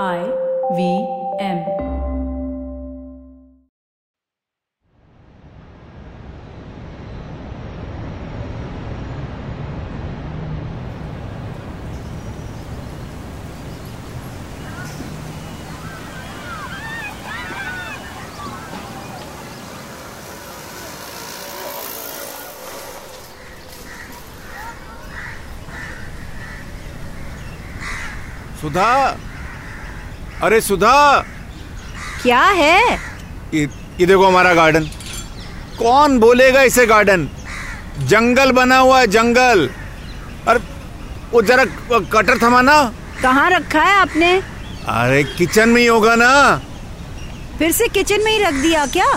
I V M. सुधा अरे सुधा! क्या है? ये ये देखो हमारा गार्डन कौन बोलेगा इसे गार्डन जंगल बना हुआ है जंगल. अरे वो जरा कटर थमाना कहाँ रखा है आपने? अरे किचन में ही होगा ना. फिर से किचन में ही रख दिया क्या?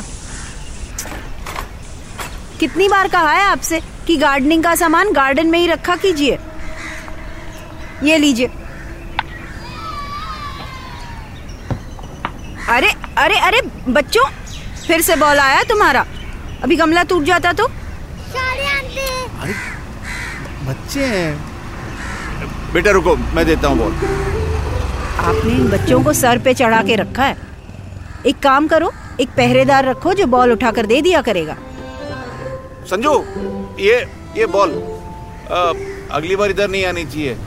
कितनी बार कहा है आपसे कि गार्डनिंग का सामान गार्डन में ही रखा कीजिए। ये लीजिए। अरे अरे अरे बच्चों फिर से बॉल आया तुम्हारा। अभी गमला टूट जाता तो? अरे बच्चे हैं। बेटा रुको मैं देता हूँ बॉल। आपने इन बच्चों को सर पे चढ़ा के रखा है। एक काम करो एक पहरेदार रखो जो बॉल उठाकर दे दिया करेगा। संजू ये ये बॉल अगली बार इधर नहीं आनी चाहिए।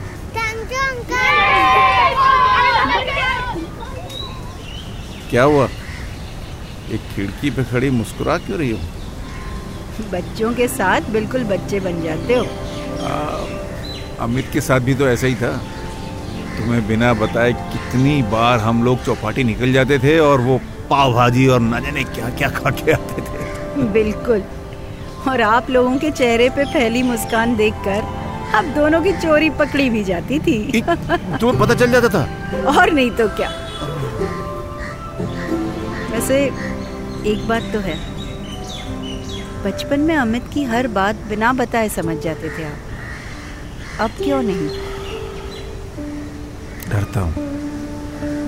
क्या हुआ? एक खिड़की पे खड़ी मुस्कुरा क्यों रही हो? बच्चों के साथ बिल्कुल बच्चे बन जाते हो। अमित के साथ भी तो ऐसा ही था। तुम्हें बिना बताए कितनी बार हम लोग चौपाटी निकल जाते थे और वो पाव भाजी और न जाने क्या क्या खा के आते थे। बिल्कुल। और आप लोगों के चेहरे पे फैली मुस्कान देखकर अब दोनों की चोरी पकड़ी भी जाती थी। तुम्हें पता चल जाता था। और नहीं तो क्या। वैसे एक बात तो है। बचपन में अमित की हर बात बिना बताए समझ जाते थे आप। अब क्यों नहीं? डरता हूँ।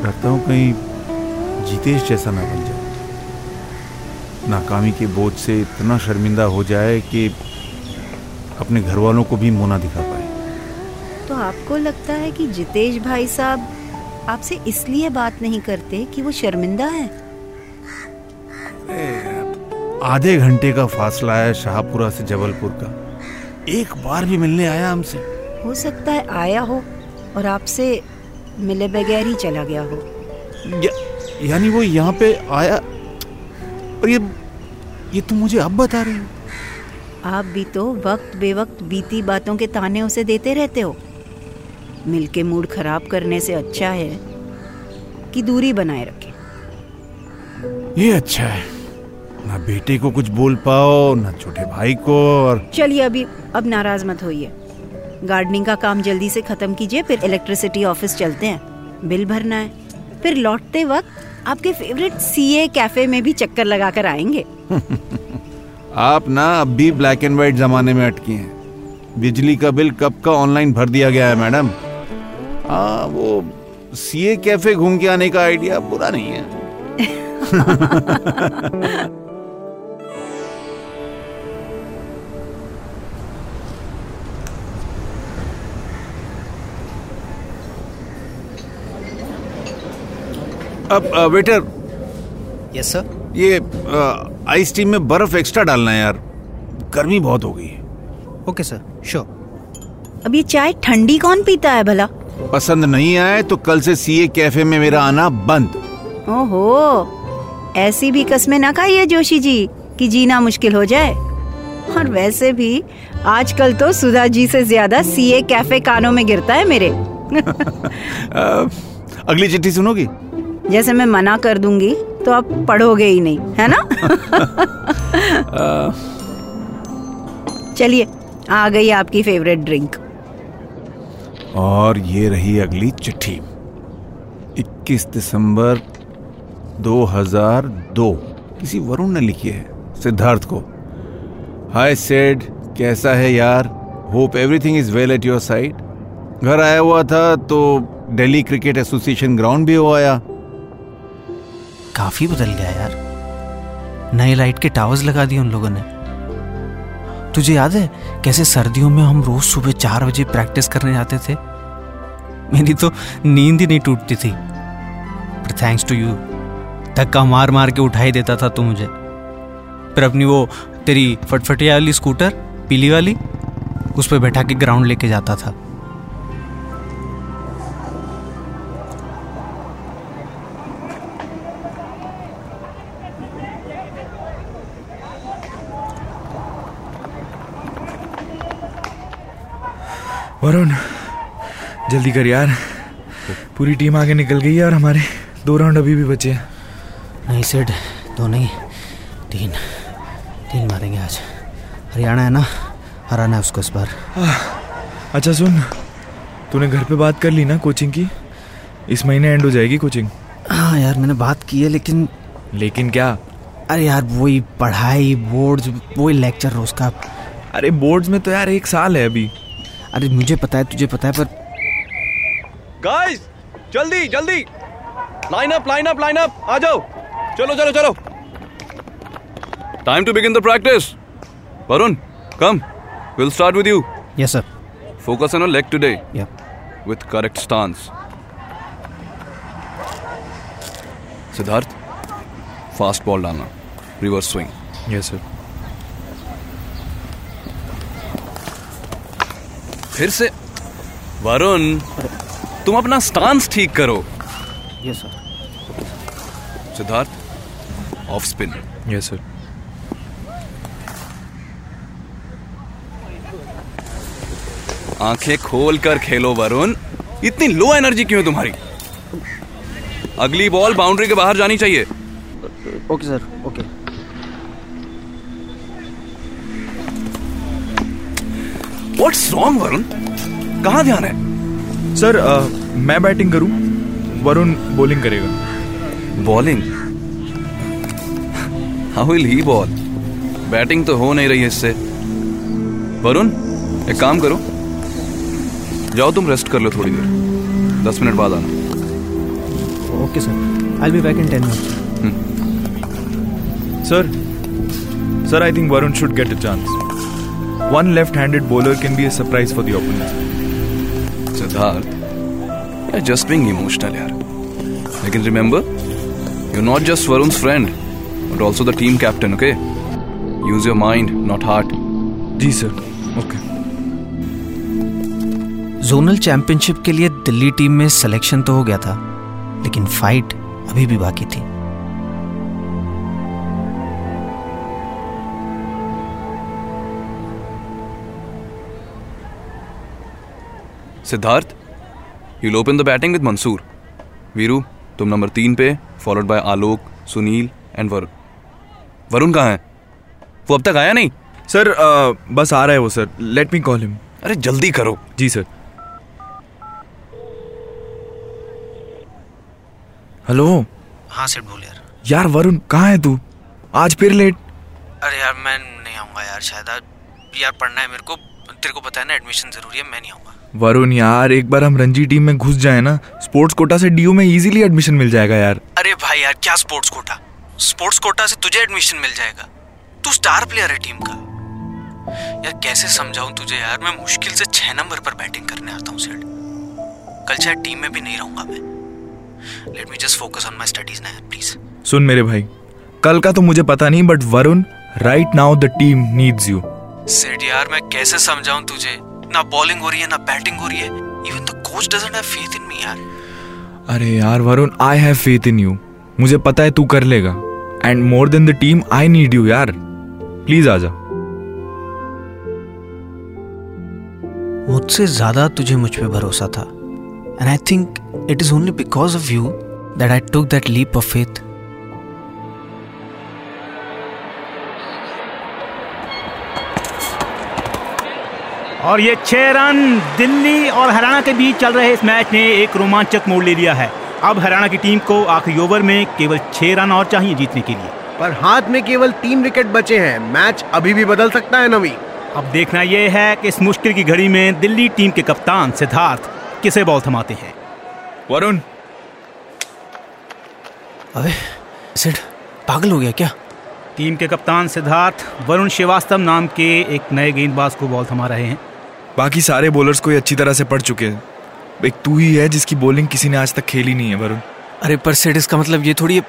डरता हूँ कहीं जीतेश जैसा ना बन जाए। नाकामी के बोझ से इतना शर्मिंदा हो जाए कि अपने घर वालों को भी मुँह ना दिखा पाए। तो आपको लगता है कि जितेश भाई साहब आपसे इसलिए बात नहीं करते कि वो शर्मिंदा है? आधे घंटे का फासला है शाहपुरा से जबलपुर का। एक बार भी मिलने आया हमसे। हो सकता है आया हो और आपसे मिले बगैर ही चला गया हो। या, यानी वो यहाँ पे आया और ये ये तुम मुझे अब बता रही हो। आप भी तो वक्त बेवक्त बीती बातों के ताने उसे देते रहते हो। मिलके मूड खराब करने से अच्छा है कि दूरी बनाए रखें। ये अच्छा है। ना बेटे को कुछ बोल पाओ ना छोटे भाई को और चलिए अभी अब नाराज़ मत होइए। गार्डनिंग का काम जल्दी से खत्म कीजिए फिर इलेक्ट्रिसिटी ऑफ़िस चलते हैं। बिल भरना है। फिर लौटते वक्त आपके फेवरेट सीए कैफ़े में भी चक्कर लगाकर आएँगे। आप ना अब भी ब्लैक एंड व्हाइट जमाने में अटकी हैं। बिजली का बिल कब का ऑनलाइन भर दिया गया है मैडम? हाँ वो सीए कैफ़े घूम के आने का आइडिया बुरा नहीं है। अब वेटर यस सर ये आइस टी में बर्फ़ एक्स्ट्रा डालना है यार। गर्मी बहुत हो गई है। ओके सर श्योर अब ये चाय ठंडी कौन पीता है भला? पसंद नहीं आए तो कल से सीए कैफ़े में मेरा आना बंद। ओहो ऐसी भी कस्में ना खाइए जोशी जी कि जीना मुश्किल हो जाए। और वैसे भी आजकल तो सुधा जी से ज़्यादा सीए कैफ़े कानों में गिरता है मेरे। अगली चिट्ठी सुनोगी? जैसे मैं मना कर दूँगी तो आप पढ़ोगे ही नहीं है ना? चलिए आ गई आपकी फेवरेट ड्रिंक और ये रही अगली चिट्ठी। 21 दिसंबर 2002 किसी वरुण ने लिखी है सिद्धार्थ को। हाय सेड कैसा है यार? Hope everything is well at your side घर आया हुआ था तो दिल्ली क्रिकेट एसोसिएशन ग्राउंड भी हो आया। काफ़ी बदल गया यार। नए लाइट के टावर्स लगा दिए उन लोगों ने। तुझे याद है कैसे सर्दियों में हम रोज सुबह चार बजे प्रैक्टिस करने जाते थे? मेरी तो नींद ही नहीं टूटती थी। पर थैंक्स टू यू धक्का मार मार के उठाई देता था तू मुझे। फिर अपनी वो तेरी फटफटिया वाली स्कूटर पीली वाली, उस पर बैठा के ग्राउंड लेके जाता था। वरुण जल्दी कर यार। पूरी टीम आगे निकल गई है और हमारे दो राउंड अभी भी बचे हैं। नहीं सेठ दो नहीं तीन तीन मारेंगे आज। हरियाणा है ना? हराना है उसको इस बार। अच्छा सुन तूने घर पे बात कर ली ना कोचिंग की? इस महीने एंड हो जाएगी कोचिंग हाँ यार मैंने बात की है लेकिन लेकिन क्या? अरे यार वही पढ़ाई बोर्ड्स वही लेक्चर रोज का अरे बोर्ड्स में तो यार एक साल है अभी। अरे मुझे पता है तुझे पता है पर गाइस जल्दी जल्दी। Line up line up line up आ जाओ। चलो चलो चलो। Time to begin the practice Varun come will start with you yes sir focus on your leg today या with correct stance. Siddharth fast ball डालना। Reverse swing yes sir फिर से। वरुण तुम अपना स्टांस ठीक करो। Yes sir Siddharth off spin yes sir आँखें खोल कर खेलो वरुण। इतनी लो एनर्जी क्यों है तुम्हारी? अगली बॉल बाउंड्री के बाहर जानी चाहिए। Okay sir okay what's wrong Varun कहाँ ध्यान है? सर अ, मैं बैटिंग करूँ? वरुण बॉलिंग करेगा। Bowling how will he bowl batting तो हो नहीं रही है इससे। वरुण एक काम करो। जाओ तुम रेस्ट कर लो थोड़ी देर। दस मिनट बाद आना। Okay sir I be back in ten minutes Sir, sir, I think Varun should get a chance. One left-handed bowler can be a surprise for the opponent. Siddharth you're just being emotional यार लेकिन remember you're not just Varun's friend but also the team captain okay use your mind not heart जी sir okay zonal championship के लिए Delhi team में selection तो हो गया था लेकिन फाइट अभी भी बाकी थी Siddharth you'll open the batting with Mansoor Veeru तुम नंबर तीन पे followed by Alok Sunil and Varun. Varun कहाँ है? वो अब तक आया नहीं? सर अ, बस आ रहा है वो sir. Let me call him अरे जल्दी करो. जी सर. हेलो हाँ सेठ बोल यार. यार वरुण कहाँ है तू? आज फिर लेट अरे यार मैं नहीं आऊँगा यार शायद. यार पढ़ना है मेरे को. तेरे को पता है ना एडमिशन ज़रूरी है मैं नहीं आऊँगा. वरुण यार एक बार हम रणजी टीम में घुस जाए ना स्पोर्ट्स कोटा से डीयू में इजीली एडमिशन मिल जाएगा यार। अरे भाई यार क्या स्पोर्ट्स कोटा? स्पोर्ट्स कोटा से तुझे एडमिशन मिल जाएगा। तू स्टार प्लेयर है टीम का। यार कैसे समझाऊं तुझे यार? मैं मुश्किल से छह नंबर पर बैटिंग करने आता हूँ सेठ कल शायद टीम में भी नहीं रहूँगा मैं। Let me just focus on my studies ना यार प्लीज़ सुन मेरे भाई कल का तो मुझे पता नहीं but Varun right now the team needs you Seth यार मैं कैसे समझाऊं तुझे? ना बॉलिंग हो रही है ना बैटिंग हो रही है। Even the coach doesn't have faith in me यार। अरे यार Varun I have faith in you मुझे पता है तू कर लेगा। And more than the team I need you यार। प्लीज़ आ जा मुझसे ज़्यादा तुझे मुझ पे भरोसा था। And I think it is only because of you that I took that leap of faith और ये छह रन दिल्ली और हरियाणा के बीच चल रहे इस मैच ने एक रोमांचक मोड़ ले लिया है। अब हरियाणा की टीम को आखिरी ओवर में केवल छह रन और चाहिए जीतने के लिए। पर हाथ में केवल तीन विकेट बचे हैं। मैच अभी भी बदल सकता है नवी। अब देखना यह है कि इस मुश्किल की घड़ी में दिल्ली टीम के कप्तान सिद्धार्थ किसे बॉल थमाते हैं। वरुण। अबे सिड पागल हो गया क्या? टीम के कप्तान सिद्धार्थ वरुण श्रीवास्तव नाम के एक नए गेंदबाज को बॉल थमा रहे हैं। बाकी सारे बॉलर्स को ये अच्छी तरह से पढ़ चुके हैं। एक तू ही है जिसकी बॉलिंग किसी ने आज तक खेली नहीं है वरुण। अरे पर सेट इसका मतलब ये थोड़ी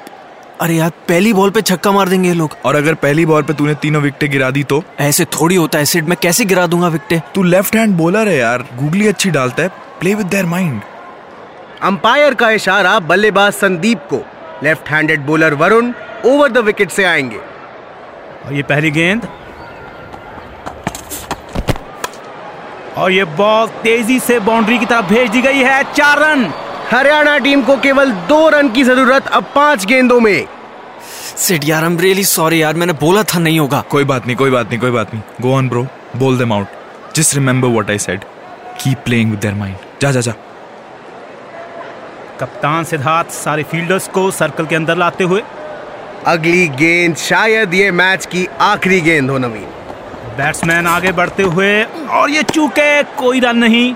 अरे यार पहली बॉल पे छक्का मार देंगे ये लोग। और अगर पहली बॉल पे तूने तीनों विकेटें गिरा दी तो? ऐसे थोड़ी होता है सेट मैं कैसे गिरा दूँगा विकेटें तू लेफ़्ट हैंड बॉलर है यार गूगली अच्छी डालता है play with their mind umpire का इशारा बल्लेबाज संदीप को। Left handed bowler Varun over the wicket से आएँगे। और ये पहली गेंद? और ये बॉल तेज़ी से बाउंड्री की तरफ़ भेज दी गई है चार रन। हरियाणा टीम को केवल दो रन की ज़रूरत अब पाँच गेंदों में। सेट यार आई एम रियली सॉरी यार मैंने बोला था नहीं होगा। कोई बात नहीं कोई बात नहीं कोई बात नहीं। Go on bro bowl them out just remember what I said keep playing with their mind जा जा जा। कप्तान सिद्धार्थ सारे फील्डर्स को सर्कल के अंदर लाते हुए। अगली गेंद शायद ये मैच की आखिरी गेंद हो नवीन। बैट्समैन आगे बढ़ते हुए और ये चूके कोई रन नहीं।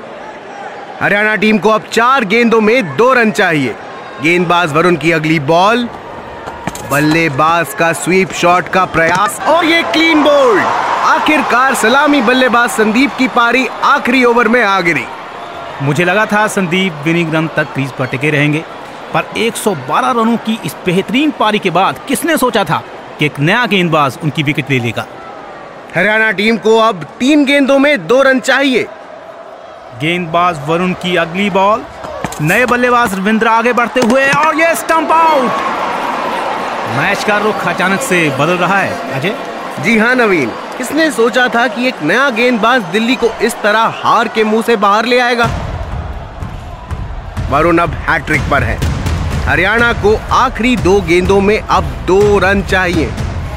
हरियाणा टीम को अब चार गेंदों में दो रन चाहिए। गेंदबाज वरुण की अगली बॉल। बल्लेबाज का स्वीप शॉट का प्रयास और ये क्लीन बोल्ड आखिरकार सलामी बल्लेबाज संदीप की पारी आखिरी ओवर में आ गिरी। मुझे लगा था संदीप विनिंग रन तक क्रीज पर टिके रहेंगे पर 112 रनों की इस बेहतरीन पारी के बाद किसने सोचा था कि एक नया गेंदबाज उनकी विकेट ले लेगा? हरियाणा टीम को अब तीन गेंदों में दो रन चाहिए। गेंदबाज वरुण की अगली बॉल। नए बल्लेबाज रविंद्र आगे बढ़ते हुए और ये स्टंप आउट मैच का रुख अचानक से बदल रहा है। अजय? जी हाँ नवीन। किसने सोचा था कि एक नया गेंदबाज दिल्ली को इस तरह हार के मुँह से बाहर ले आएगा? वरुण अब हैट्रिक पर है। हरियाणा को आखिरी दो गेंदों में अब दो रन चाहिए।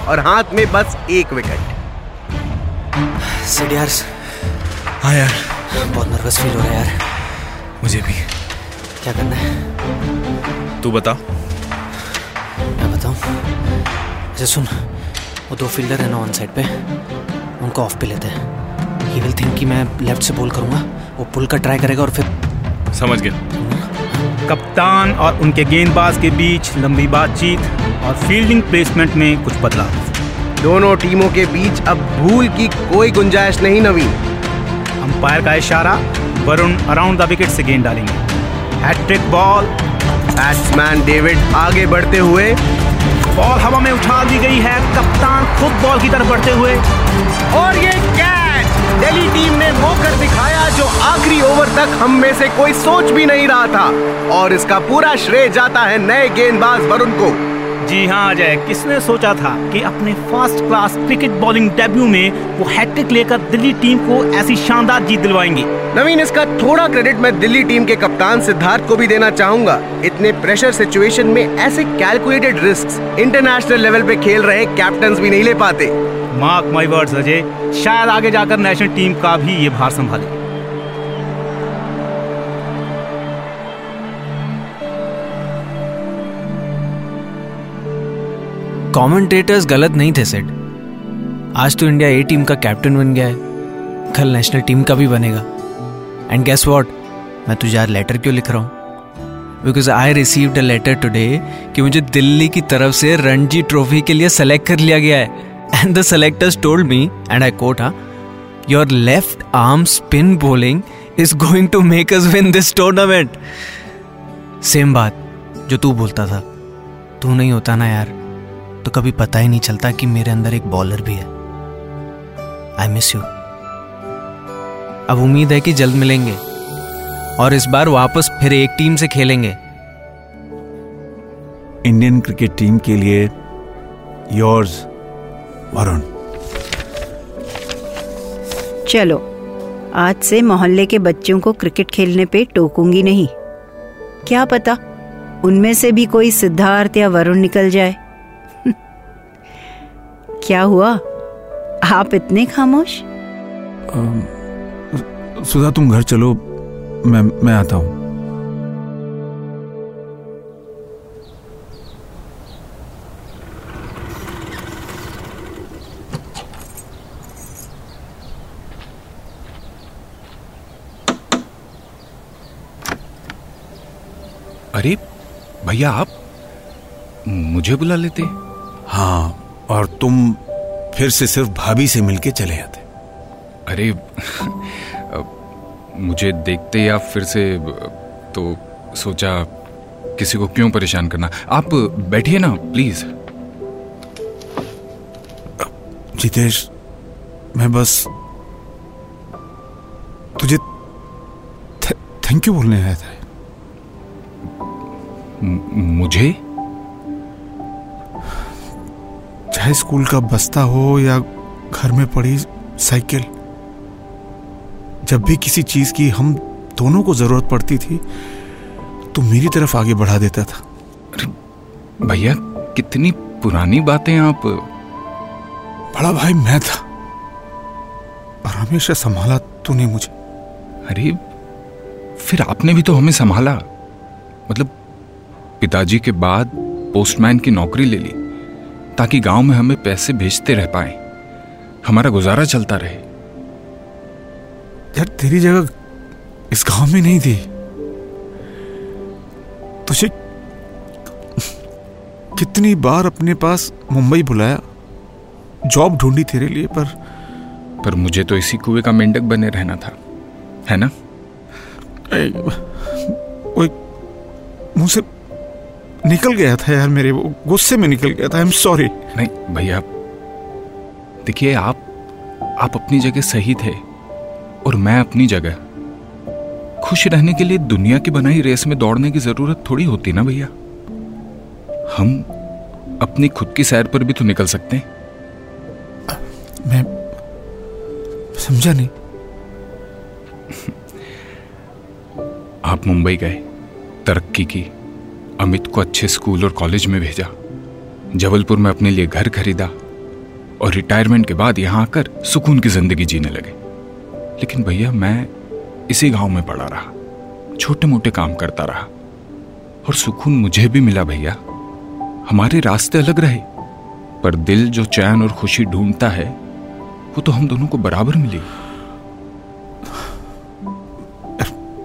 और हाथ में बस एक विकेट सेट यार। हाँ यार। बहुत नर्वस फील हो रहा है यार। मुझे भी। क्या करना है? तू बता। मैं बताऊँ? अच्छा सुन। वो दो फील्डर है ना ऑन साइड पे। उनको ऑफ़ पे लेते हैं। ही विल थिंक कि मैं लेफ़्ट से बॉल करूँगा। वो पुल का ट्राई करेगा और फिर समझ गया। कप्तान और उनके गेंदबाज के बीच लंबी बातचीत और फील्डिंग प्लेसमेंट में कुछ बदलाव। दोनों टीमों के बीच अब भूल की कोई गुंजाइश नहीं नवीन। अंपायर का इशारा वरुण अराउंड द विकेट से गेंद डालेंगे। हैट्रिक बॉल बैट्समैन डेविड आगे बढ़ते हुए। बॉल हवा में उछाल दी गई है। कप्तान खुद बॉल की तरफ़ बढ़ते हुए। और ये कैच दिल्ली टीम ने वो कर दिखाया जो आखिरी ओवर तक हम में से कोई सोच भी नहीं रहा था। और इसका पूरा श्रेय जाता है नए गेंदबाज वरुण को। जी हाँ अजय किसने सोचा था कि अपने first class cricket bowling debut में वो हैट्रिक लेकर दिल्ली टीम को ऐसी शानदार जीत दिलवाएँगे? नवीन इसका थोड़ा क्रेडिट मैं दिल्ली टीम के कप्तान सिद्धार्थ को भी देना चाहूँगा। इतने प्रेशर सिचुएशन में ऐसे कैलकुलेटेड रिस्क इंटरनेशनल लेवल पे खेल रहे कैप्टन भी नहीं ले पाते। मार्क माई वर्ड्स अजय शायद आगे जाकर नेशनल टीम का भी ये भार संभाले। कमेंटेटर्स गलत नहीं थे सेट आज तो इंडिया ए टीम का कैप्टन बन गया है। कल नेशनल टीम का भी बनेगा। एंड गेस व्हाट मैं तुझे यार लेटर क्यों लिख रहा हूँ? Because I received a letter today कि मुझे दिल्ली की तरफ़ से रणजी ट्रॉफी के लिए सेलेक्ट कर लिया गया है। And the selectors told me and I quote हाँ your left arm spin bowling is going to make us win this tournament same बात जो तू बोलता था। तू नहीं होता ना यार। तो कभी पता ही नहीं चलता कि मेरे अंदर एक बॉलर भी है। आई मिस यू अब उम्मीद है कि जल्द मिलेंगे। और इस बार वापस फिर एक टीम से खेलेंगे। इंडियन क्रिकेट टीम के लिए योर्स वरुण चलो आज से मोहल्ले के बच्चों को क्रिकेट खेलने पे टोकूँगी नहीं। क्या पता उनमें से भी कोई सिद्धार्थ या वरुण निकल जाए। क्या हुआ? आप इतने खामोश? सुधा तुम घर चलो। मैं मैं आता हूँ। अरे भैया आप मुझे बुला लेते हाँ और तुम फिर से सिर्फ़ भाभी से मिलके चले आते। अरे मुझे देखते ही आप फिर से तो सोचा किसी को क्यों परेशान करना। आप बैठिए ना प्लीज़। जितेश मैं बस तुझे थैंक यू बोलने आया था। मुझे? चाहे स्कूल का बस्ता हो या घर में पड़ी साइकिल जब भी किसी चीज़ की हम दोनों को ज़रूरत पड़ती थी तो मेरी तरफ़ आगे बढ़ा देता था। भैया कितनी पुरानी बातें आप। बड़ा भाई मैं था। और हमेशा संभाला तूने मुझे। अरे फिर आपने भी तो हमें संभाला। मतलब पिताजी के बाद पोस्टमैन की नौकरी ले ली। ताकि गाँव में हमें पैसे भेजते रह पाए। हमारा गुजारा चलता रहे। यार तेरी जगह इस गाँव में नहीं थी। तुझे कितनी बार अपने पास मुंबई बुलाया। जॉब ढूंढी तेरे लिए पर पर मुझे तो इसी कुएँ का मेंढक बने रहना था है ना? मुँह से निकल गया था यार मेरे वो गुस्से में निकल गया था। आई एम सॉरी नहीं भैया देखिए आप आप अपनी जगह सही थे और मैं अपनी जगह। खुश रहने के लिए दुनिया की बनाई रेस में दौड़ने की ज़रूरत थोड़ी होती ना भैया? हम अपनी खुद की सैर पर भी तो निकल सकते हैं। मैं समझा नहीं। आप मुंबई गए तरक्की की। अमित को अच्छे स्कूल और कॉलेज में भेजा। जबलपुर में अपने लिए घर खरीदा और रिटायरमेंट के बाद यहाँ आकर सुकून की ज़िंदगी जीने लगे। लेकिन भैया, मैं इसी गाँव में पड़ा रहा। छोटे मोटे काम करता रहा। और सुकून मुझे भी मिला भैया। हमारे रास्ते अलग रहे। पर दिल जो चैन और खुशी ढूंढता है, वो तो हम दोनों को बराबर मिली।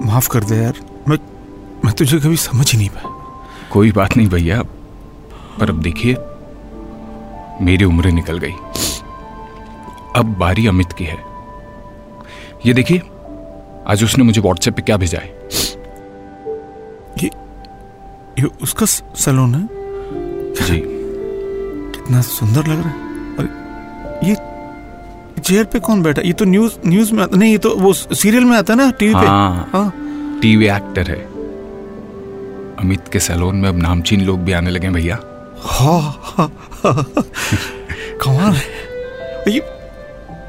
माफ़ कर दे यार। मैं मैं तुझे कभी समझ ही नहीं पाया। कोई बात नहीं भैया पर अब देखिए मेरी उम्र निकल गई। अब बारी अमित की है। ये देखिए आज उसने मुझे व्हाट्सएप पे क्या भेजा है? ये ये उसका सलोन है? जी। कितना सुंदर लग रहा है। और ये चेयर पे कौन बैठा? ये तो न्यूज़ न्यूज़ में आता नहीं ये तो वो सीरियल में आता है ना टीवी हाँ, पे हाँ। टीवी एक्टर है। अमित के सैलून में अब नामचीन लोग भी आने लगे भैया। हाँ, हाँ, हाँ, कमाल है। ये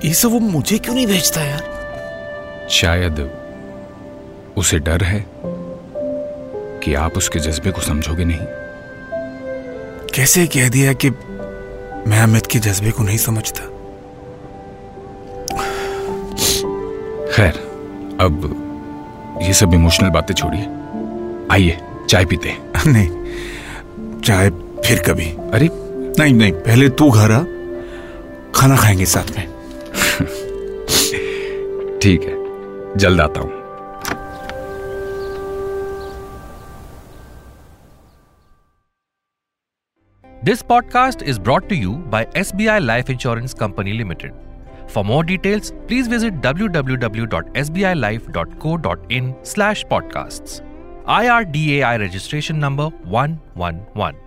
ये सब वो मुझे क्यों नहीं भेजता यार? शायद उसे डर है कि आप उसके जज्बे को समझोगे नहीं। कैसे कह दिया कि मैं अमित के जज्बे को नहीं समझता? खैर अब ये सब इमोशनल बातें छोड़िए। आइए। चाय पीते नहीं चाय फिर कभी। अरे। नहीं नहीं पहले तू घर आ खाना खाएँगे साथ में। ठीक है जल्द आता हूँ। This podcast is brought to you by S B I life insurance company limited for more details please visit W W W dot S B I life dot co dot in slash podcast IRDAI registration number 111.